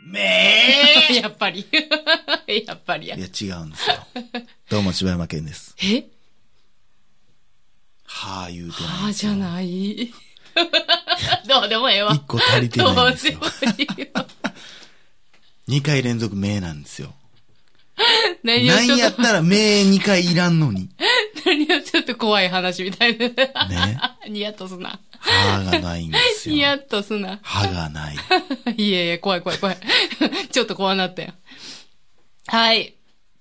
めやっぱり。やっぱりやい。や、違うんですよ。どうも、柴山健です。え？はぁ、言うてないああ。じゃない。どうでもええわ。一個足りてどないんですようでも。いいわ。二回連続名なんですよ。何やったら名二回いらんのに。っと怖い話みたいな。ね。ニヤッとすな。歯がないんですよ。ニヤッとすな。歯がない。いやいや、怖い怖い怖い。ちょっと怖なったよ。はい。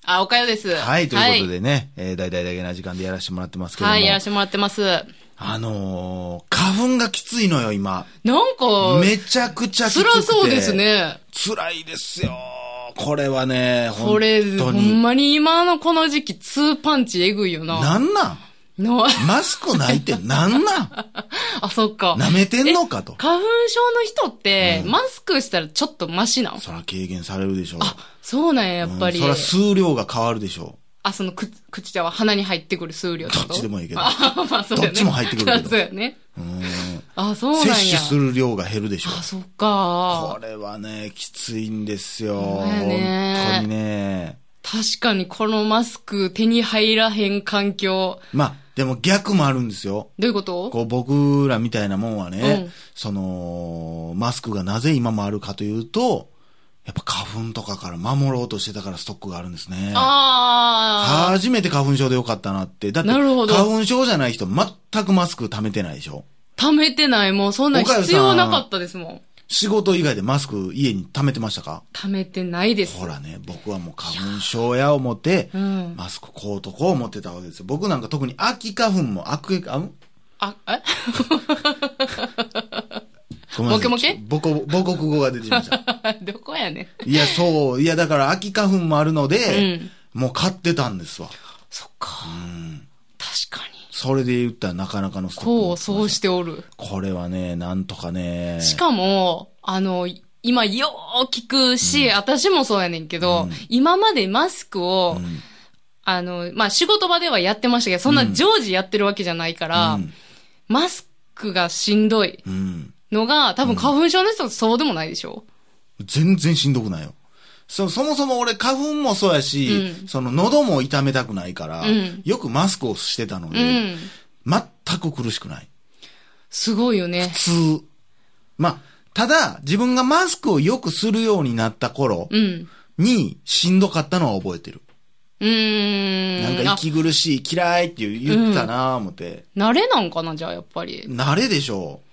あ、おかよです。はい、ということでね、えー、大々だけな時間でやらせてもらってますけども。はい。はい、やらせてもらってます。あのー、花粉がきついのよ、今。なんか、めちゃくちゃきつくて。辛そうです。ね。辛いですよ。これはね、これ、ほ。んまに今のこの時期、ツーパンチえぐいよな。なんなん？のマスクないってなんなん？あ、そっか。舐めてんのかと。花粉症の人って、うんマスクしたらちょっとマシなん？そら軽減されるでしょ。あ、そうなんや、やっぱり。うんそら数量が変わるでしょあ、その、く、口じゃは鼻に入ってくる数量どっちでもいいけどあ、まあそうね。どっちも入ってくるけどそうやね。う。うん。あ、そうなんや。摂取する量が減るでしょ。あ、そっこか。れはね、きついんですよ。ね本当にね。確かにこのマスク手に入らへん環境。まあ、でも逆もあるんですよ。どういうこと？こう僕らみたいなもんはね、うんその、マスクがなぜ今もあるかというと、やっぱ花粉とかから守ろうとしてたからストックがあるんですね。あ初めて花粉症でよかったなって。だって、なるほど花粉症じゃない人全くマスク貯めてないでしょー、貯めてない。もうそんな必要なかったですもん。仕事以外でマスク家に貯めてましたか？貯めてないです。ほらね、僕はもう花粉症や思って、うん。マスクこうとこう思ってたわけですよ。僕なんか特に秋花粉も秋、あ、ん？あ、え？ごめんなさいモケモケ？母国母国語が出てきました。どこやねん。いや、そう。いや、だから秋花粉もあるので、うんもう買ってたんですわ。そっか。うん。確かに。それで言ったらなかなかのストックこう、そうしておる。これはね、なんとかね。しかも、あの、今よー聞くし、私もそうやねんけど、うん今までマスクを、うん、あの、まあ、仕事場ではやってましたけど、そんな常時やってるわけじゃないから、うんマスクがしんどいうん。のが、多分花粉症の人そうでもないでしょ、全然しんどくないよ。そ、そもそも俺花粉もそうやし、うんその喉も痛めたくないから、うんよくマスクをしてたのうで、ん。全く苦しくない。すごいよね。普通。まあ、ただ、自分がマスクをよくするようになった頃うん。にしんどかったのは覚えてる。うーん。なんか息苦しい、嫌いって言ってたなぁ思って。あ慣れなんかな、じゃあ、やっぱり。慣れでしょう。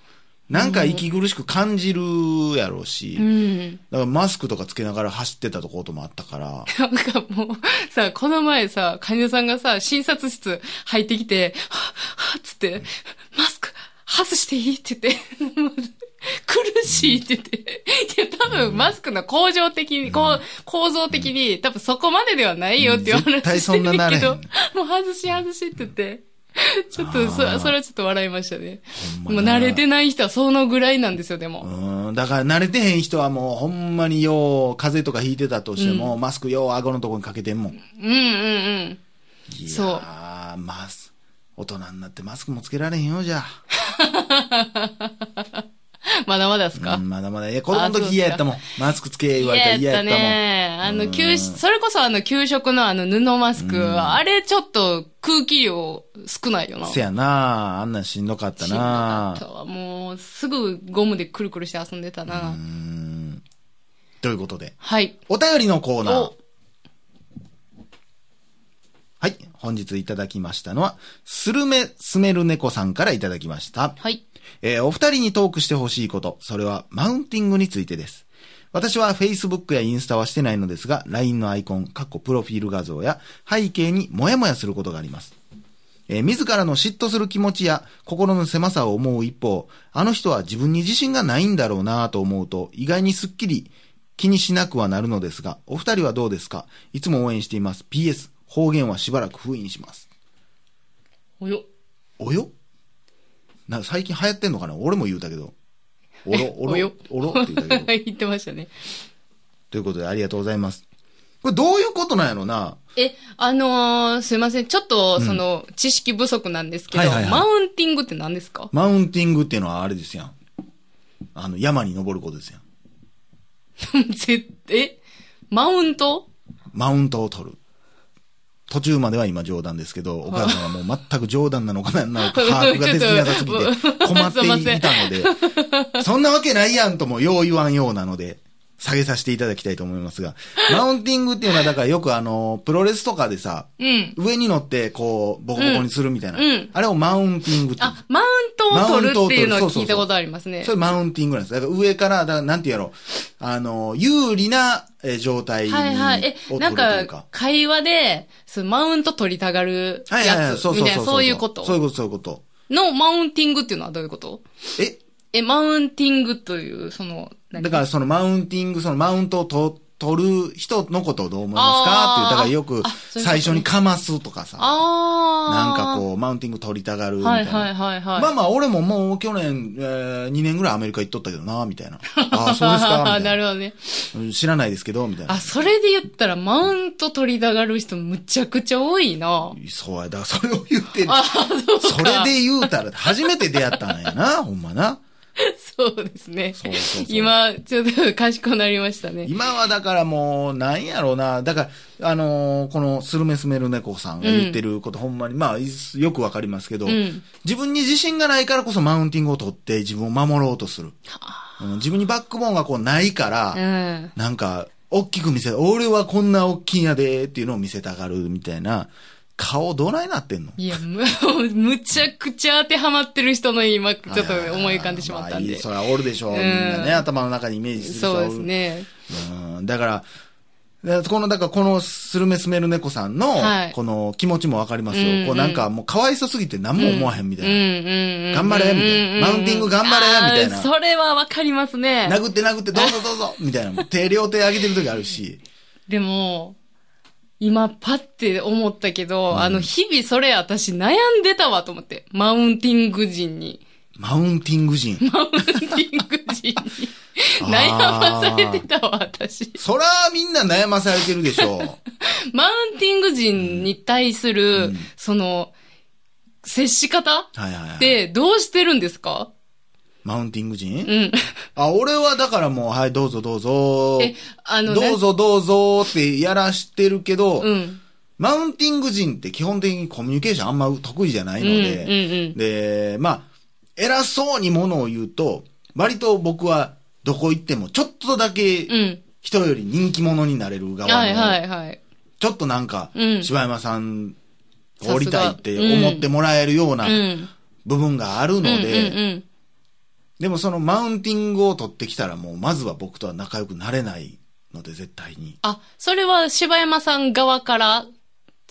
なんか息苦しく感じるやろうし。うん。だからマスクとかつけながら走ってたとこともあったから。なんかもう、さ、この前さ、患者さんがさ、診察室入ってきて、はぁ、はぁ、つって、マスク外していいって言って、苦しいって言って。いや、多分マスクの構造的に、こう構造的に、多分そこまでではないよっていう絶対話してるけど、もう外し外しって言って。ちょっと、そ、それはちょっと笑いましたね。もう慣れてない人はそのぐらいなんですよ、でも。うん。だから慣れてへん人はもうほんまによう、風邪とかひいてたとしても、マスクよう顎のとこにかけてんもん。いうんうんうん。そうやー、マス、大人になってマスクもつけられへんよ、じゃ まだまだですあ。か、うんまだまだ。いや、子供の時嫌やったもん。マスクつけ言われたら嫌やったもん。ね。あの、うん給食、それこそあの、給食のあの、布マスク、あれちょっと空気量少ないよな。せやなあんなんしんどかったしんどかなったわもう、すぐゴムでくるくるして遊んでたな。うん。ということで、はい。お便りのコーナーお。はい。本日いただきましたのは、スルメスメル猫さんからいただきました。はい。えーお二人にトークしてほしいこと、それはマウンティングについてです。私は Facebook やインスタはしてないのですが、LINE のアイコン、過去プロフィール画像や背景にモヤモヤすることがあります。えー自らの嫉妬する気持ちや心の狭さを思う一方、あの人は自分に自信がないんだろうなぁと思うと、意外にすっきり気にしなくはなるのですが、お二人はどうですか？いつも応援しています。PS、方言はしばらく封印します。およ。およ？な、最近流行ってんのかな？俺も言うたけど。おろ、おろ、おろって言ったけど。言ってましたね。ということでありがとうございます。これどういうことなんやろな？え、あのーすいません。ちょっと、その、知識不足なんですけど、はいはいはいマウンティングって何ですか？マウンティングっていうのはあれですやん。あの、山に登ることですよ。ぜ、え？マウント？マウントを取る。途中までは今冗談ですけど、お母さんはもう全く冗談なのか何なのか 把握ができなさすぎて困っていたので、そんなわけないやんともよう言わんようなので、下げさせていただきたいと思いますが、マウンティングっていうのはだからよくあの、プロレスとかでさ、うん。上に乗ってこう、ボコボコにするみたいな。うんうんあれをマウンティングってあ、マウントを取るっていうのは聞いたことありますね。それマウンティングなんです。だから上から、だからなんてやろう、あの、有利なえー状態をはいはい。え、取なんか、会話で、そうマウント取りたがるはいはいはい、やつ、そうそうそうみたいな、そういうこと？そういうこと、そういうこと。のマウンティングっていうのはどういうこと？え、え、マウンティングという、その、何だからそのマウンティング、そのマウントをと取る人のことをどう思いますか？っていう、だからよく最初にかますとかさ、あなんかう。こう、マウンティング取りたがるみたな。はいいはいはいはい。まあまあ、俺ももう去年、えー、2年ぐらいアメリカ行っとったけどな、みたいな。ああ、そうですか、みたいななるほどね。うん。知らないですけど、みたいな。あ、それで言ったら、マウント取りたがる人むちゃくちゃ多いな。そうや、だからそれを言ってる。あ、そうそれで言うたら、初めて出会ったんやな、ほんまな。そうですね。そうそうそう今、ちょっと賢くなりましたね。今はだからもう、なんやろうな。だから、あのーこのスルメスメル猫さんが言ってること、ほんまに、まあ、いよくわかりますけど、うん自分に自信がないからこそマウンティングを取って自分を守ろうとする。うん自分にバックボーンがこうないから、うん。なんか、大きく見せ、俺はこんな大きいんやでっていうのを見せたがるみたいな、顔どないなってんの？いや、む、むちゃくちゃ当てはまってる人の今、ちょっと思い浮かんでしまったんで。まあいいそりゃおるでしょう。みんなね、頭の中にイメージするそうですね。うんだから、でこの、だからこのスルメスメル猫さんのはい、この気持ちもわかりますよ。うんうんこうなんかもうかわいそすぎて何も思わへんみたいな。うんうんうん。頑張れみたいなマウンティング頑張れみたいなそれはわかりますね。殴って殴ってどうぞどうぞみたいな。手両手上げてる時あるし。でも、今パッて思ったけど、あの、日々それ私悩んでたわと思って。マウンティング人に。マウンティング人。マウンティング人に。悩まされてたわ、私。そらみんな悩まされてるでしょう。マウンティング人に対する、うんその、接し方はいはいはい。ってどうしてるんですか？マウンティング人？うん。あ、俺はだからもう、はい、どうぞどうぞ。え、あのね。どうぞどうぞってやらしてるけど、うん。マウンティング人って基本的にコミュニケーションあんま得意じゃないので、うんうんうんで、まあ、偉そうにものを言うと、割と僕はどこ行ってもちょっとだけうん。人より人気者になれる側の、はいはいはい。ちょっとなんか、うん柴山さん降りたいって思ってもらえるようなうん。部分があるので。でもそのマウンティングを取ってきたらもうまずは僕とは仲良くなれないので絶対に。あ、それは柴山さん側から、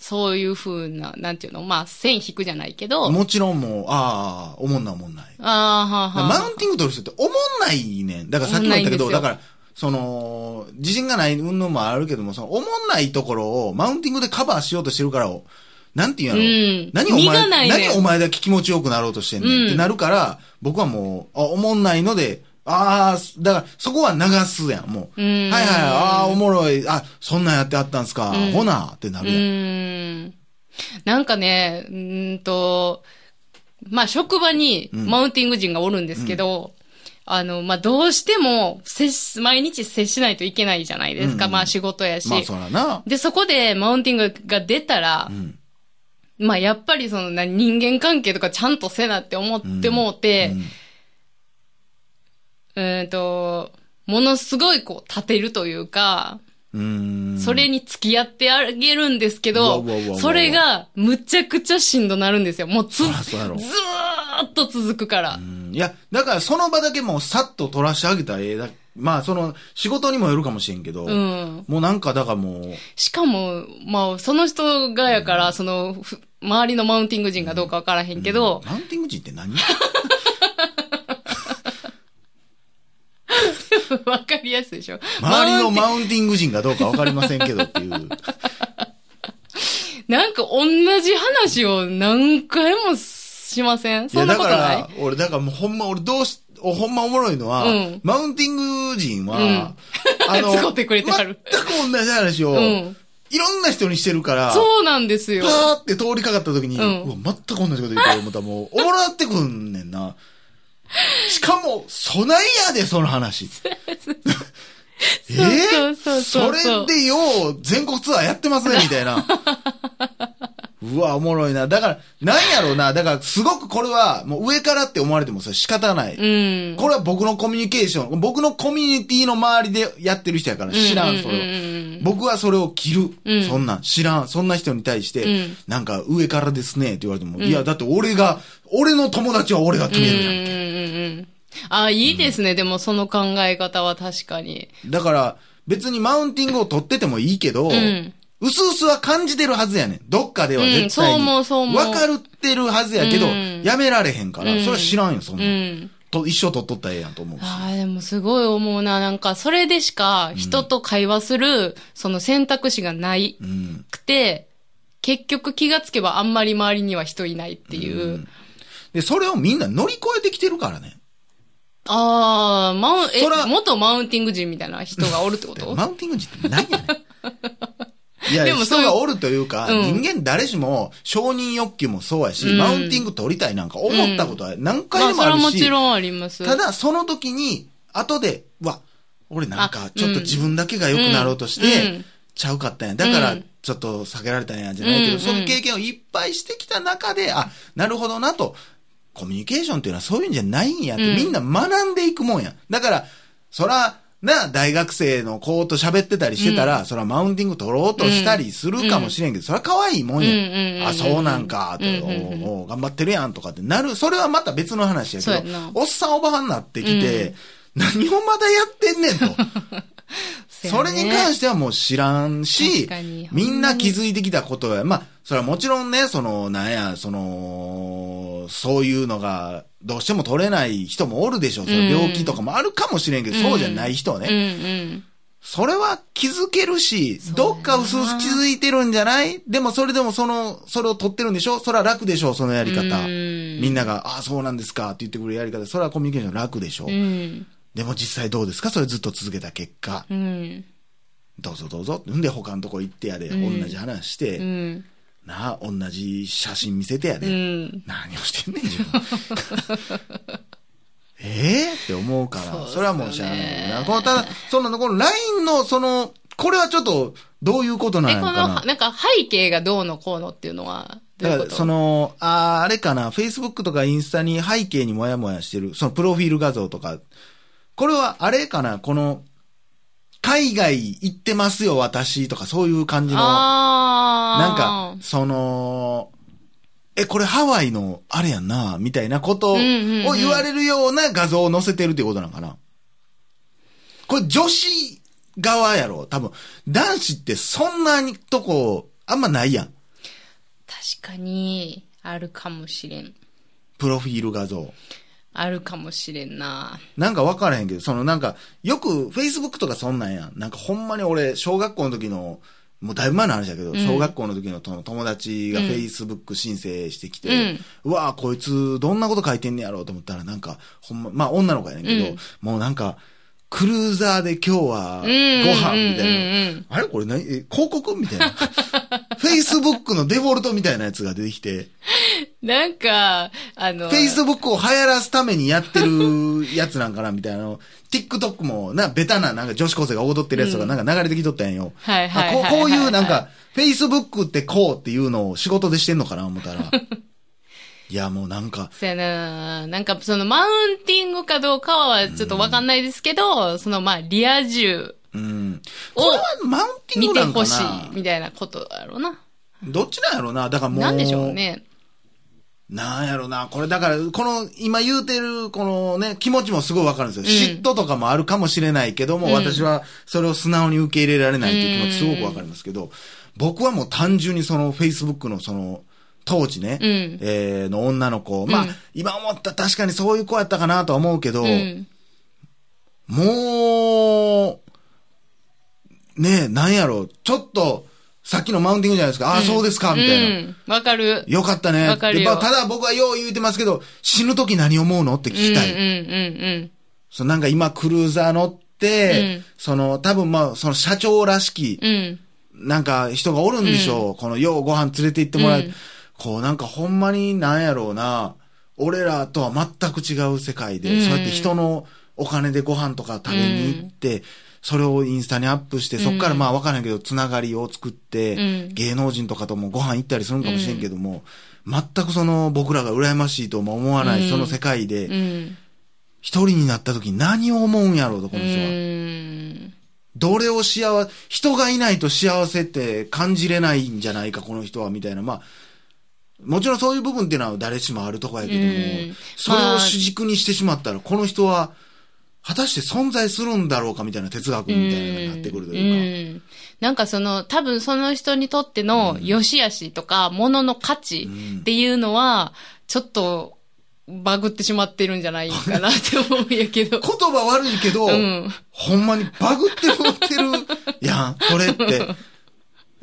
そういう風な、なんていうのまあ、線引くじゃないけど。もちろんもう、ああ、おもんないおもんない。ああ、はあはあ。マウンティング取る人って思んないねん。だからさっきも言ったけど、だから、その、自信がない云々もあるけども、その、思んないところをマウンティングでカバーしようとしてるから、なんて言うんやろ？うん何お前、ねん何お前だけ気持ちよくなろうとしてんねん、うんってなるから、僕はもう、あ、思んないので、ああ、だから、そこは流すやん、もう。うんはいはい、ああ、おもろい、あ、そんなんやってあったんすか、うんほな、ってなうるやん。ーん。なんかね、うーんと、まあ、職場にマウンティング人がおるんですけど、あの、まあ、どうしても、接し、毎日接しないといけないじゃないですか。うんまあ、仕事やし。まあ、そらな。で、そこでマウンティングが出たら、うん。まあ、やっぱりその、な人間関係とかちゃんとせなって思ってもうて、うーんと、ものすごいこう、立てるというか、うん。うんそれに付き合ってあげるんですけどそれがむちゃくちゃしんどなるんですよ。もうつ、ずそらそうやろーっと続くから。うんいや、だからその場だけもうさっと取らしてあげたらええだ。まあ、その、仕事にもよるかもしれんけど、うん。もうなんか、だからもう、しかも、まあ、その人がやから、その、ふ周りのマウンティング人がどうかわからへんけど、マウンティング人って何？わかりやすいでしょ。周りのマウンティング人がどうかわかりませんけどっていう。なんか同じ話を何回もしません？いや、そんなだかことない？ら、俺、だからもうほんま、俺どうし、おほんまおもろいのは、うんマウンティング人は、うん 使ってくれてはる全く同じ話を、うんいろんな人にしてるから、そうなんですよ。パーって通りかかった時に、うんうわ全く同じこと言ってる思ったらもう、おもろなってくんねんな。しかも、備えやで、その話。えそれでよう、全国ツアーやってますね、みたいな。うわ、おもろいな。だから、なんやろうな。だから、すごくこれは、もう上からって思われてもそれ仕方ない。うん。これは僕のコミュニケーション、僕のコミュニティの周りでやってる人やから知らん、それを。僕はそれを着る。うんそんなん知らん。そんな人に対して、うんなんか上からですねって言われても、いや、だって俺が、俺の友達は俺が決めるやんけ。うんうんうん。あ、いいですね。でもその考え方は確かに。だから、別にマウンティングを取っててもいいけど、んうすうすは感じてるはずやねん。どっかでは絶対に。うんそう思うそう思うわかるってるはずやけど、うんやめられへんから、うんそれは知らんよ、そんうなん。ん。と一生取っとったらええやんと思うし。ああ、でもすごい思うな。なんか、それでしか人と会話する、その選択肢がないうん。くて、結局気がつけばあんまり周りには人いないっていう。で、それをみんな乗り越えてきてるからね。ああ、マウン、え元マウンティング人みたいな人がおるってこと？マウンティング人って何やねん。いや、でも人がおるというか、うん。人間誰しも承認欲求もそうやし、うん。マウンティング取りたいなんか思ったことは何まあ、回でもあるし、それはもちろんあります。ただその時に、後で、わ、俺なんかあちょっと自分だけが良くなろうとして、うん。ちゃうかったんや。だからうん、ちょっと下げられたんや、じゃないけど、うん。その経験をいっぱいしてきた中で、あ、なるほどなと、コミュニケーションっていうのはそういうんじゃないんやって、うん。みんな学んでいくもんや。だから、そら、な、大学生の子と喋ってたりしてたら、そらマウンティング取ろうとしたりするかもしれんけど、そら可愛いもんや。うんうんうんうんあ、そうなんか、と、うんうんうんお頑張ってるやんとかってなる。それはまた別の話やけどおっさんおばはんになってきて、何をまだやってんねんと。それに関してはもう知らんし確かに、みんな気づいてきたことや。まあ、それはもちろんね、その、なんや、その、そういうのが、どうしても取れない人もおるでしょう。その病気とかもあるかもしれんけど、そうじゃない人はうんね。うん。それは気づけるし、どっか薄々気づいてるんじゃない？でもそれでもその、それを取ってるんでしょ？それは楽でしょそのやり方。うんみんなが、ああ、そうなんですかって言ってくれるやり方。それはコミュニケーション楽でしょうん。でも実際どうですか？それずっと続けた結果。うん。どうぞどうぞ。んで他のとこ行ってやで、うん同じ話して、うん。なあ、同じ写真見せてやで。うん。何をしてんねん、自分。ええって思うから、それはもうしゃあないな。この、ただ、その、この LINE の、その、これはちょっと、どういうことなんえ、この、な。なんか背景がどうのこうのっていうのは、だから、その、あーあれかな、Facebook とかインスタに背景にもやもやしてる、そのプロフィール画像とか、これはあれかな、この、海外行ってますよ、私、とか、そういう感じの、なんか、その、え、これハワイのあれやんな、みたいなことを言われるような画像を載せてるってことなんかな。これ女子側やろ、多分。男子ってそんなにとこ、あんまないやん。確かに、あるかもしれん。プロフィール画像。あるかもしれんな。なんか分からへんけど、そのなんか、よく Facebook とかそんなんやん。なんかほんまに俺、小学校の時の、もうだいぶ前の話だけど、小学校の時のと友達が Facebook 申請してきて、うわぁ、こいつどんなこと書いてんねやろうと思ったら、なんか、ほんま、まあ女の子やねんけど、うんもうなんか、クルーザーで今日はごうん飯みたいな。うんうんうんあれこれ何？え広告？みたいな。Facebook のデフォルトみたいなやつが出てきて、なんか、あの、Facebook を流行らすためにやってるやつなんかなみたいなの。TikTok もな、ベタななんか女子高生が踊ってるやつとかなんか流れてきとったんよ。はいはいこうこういうなんか、Facebook ってこうっていうのを仕事でしてんのかな思ったら。いやもうなんか、そうやななんかそのマウンティングかどうかはちょっとわかんないですけど、そのまあリア充うん。をこれはマウンティン見グなんかてほしいなみたいなことやろうな。どっちなんやろうな？だからもう。なんでしょうね。なんやろな。これだから、この、今言うてる、このね、気持ちもすごいわかるんですよ。うん嫉妬とかもあるかもしれないけども、うん私はそれを素直に受け入れられないという気持ちすごくわかりますけど、僕はもう単純にその Facebook のその、当時ね、うんえーの女の子、まあ、うん今思ったら確かにそういう子やったかなとは思うけど、うん。もう、ねえ、なんやろ、ちょっと、さっきのマウンティングじゃないですか、ああ、そうですか、みたいな。うん。わかる。よかったね。わかるよただ僕はよう言うてますけど、死ぬ時何思うのって聞きたい。うんうんうんそのなんか今クルーザー乗って、うんその多分まあその社長らしき、うん。うん。なんか人がおるんでしょう。このようご飯連れて行ってもらう。うんこうなんかほんまになんやろうな。俺らとは全く違う世界で、うんそうやって人のお金でご飯とか食べに行って、それをインスタにアップして、そっからまあわからんけど、つながりを作って、うん芸能人とかともご飯行ったりするんかもしれんけども、全くその僕らが羨ましいとも思わない、うんその世界で、うん。一人になった時に何を思うんやろうと、このう人は。ん。どれを幸せ、人がいないと幸せって感じれないんじゃないか、この人は、みたいな。まあ、もちろんそういう部分っていうのは誰しもあるとこやけども、うんそれまあを主軸にしてしまったら、この人は、果たして存在するんだろうかみたいな哲学みたいなのになってくるというか。うんなんかその、多分その人にとっての良し悪しとか、物の価値っていうのは、ちょっと、バグってしまってるんじゃないかなって思うんやけど。言葉悪いけど、うん。ほんまにバグって持ってるやん、これって。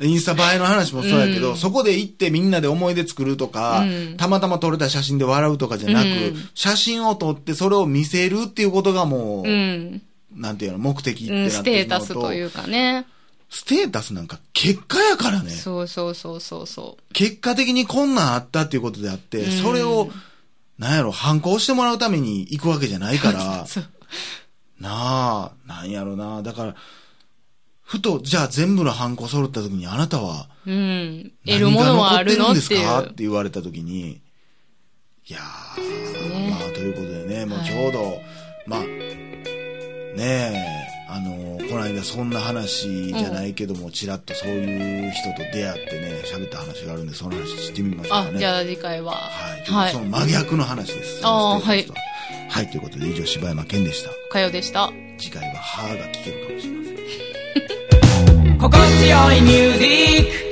インスタ映えの話もそうやけど、うんそこで行ってみんなで思い出作るとか、うんたまたま撮れた写真で笑うとかじゃなく、うん写真を撮ってそれを見せるっていうことがもう、うん。なんていうの、目的ってうん、なってステータスというかね。ステータスなんか結果やからね。そうそうそうそうそ結果的にこんなんあったっていうことであって、うんそれを、なんやろ、反抗してもらうために行くわけじゃないから。なあ、なんやろな。だから、ふと、じゃあ全部のハンコ揃った時にあなたは、うん。得るものはあるのですかって言われた時に、いやー、ねまあ、ということでね、もうはいちょうど、まあ、ねえ、あの、この間そんな話じゃないけども、ちらっとそういう人と出会ってね、喋った話があるんで、その話してみましょうあか、ね。じゃあ次回は。はい。はいその真逆の話です。あーそのステータスとははい、ということで以上柴山健でした。かよでした。次回は歯が聞けるかもしれません。心地よいミュージック。